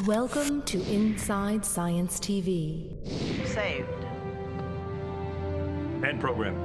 Welcome to Inside Science TV. Saved. End program.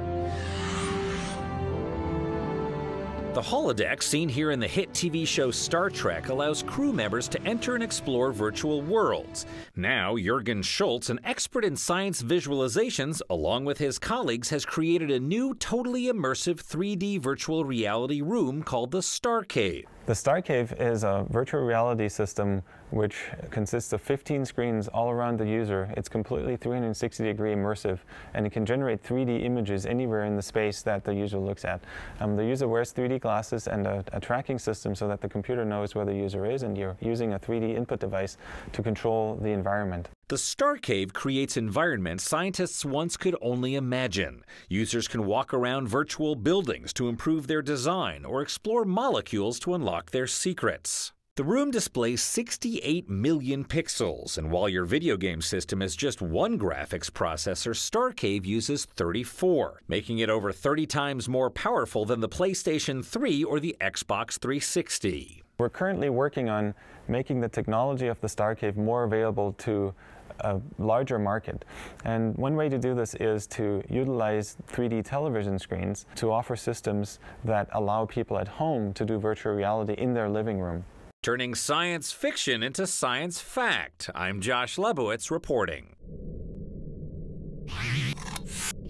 The holodeck seen here in the hit TV show Star Trek allows crew members to enter and explore virtual worlds. Now, Jurgen Schulze, an expert in science visualizations, along with his colleagues, has created a new totally immersive 3D virtual reality room called the Star Cave. The Star Cave is a virtual reality system which consists of 15 screens all around the user. It's completely 360 degree immersive and it can generate 3D images anywhere in the space that the user looks at. Um, the user wears 3D glasses and a, a, tracking system so that the computer knows where the user is and you're using a 3D input device to control the environment. The Star Cave creates environments scientists once could only imagine. Users can walk around virtual buildings to improve their design or explore molecules to unlock their secrets. The room displays 68 million pixels, and while your video game system is just one graphics processor, StarCave uses 34, making it over 30 times more powerful than the PlayStation 3 or the Xbox 360. We're currently working on making the technology of the StarCave more available to a larger market. And one way to do this is to utilize 3D television screens to offer systems that allow people at home to do virtual reality in their living room. Turning science fiction into science fact. I'm Josh Lebowitz reporting.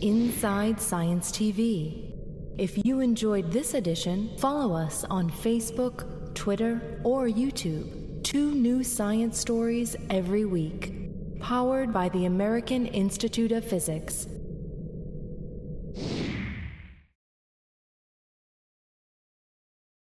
Inside Science TV. If you enjoyed this edition, follow us on Facebook, Twitter, or YouTube. Two new science stories every week powered by the American Institute of Physics.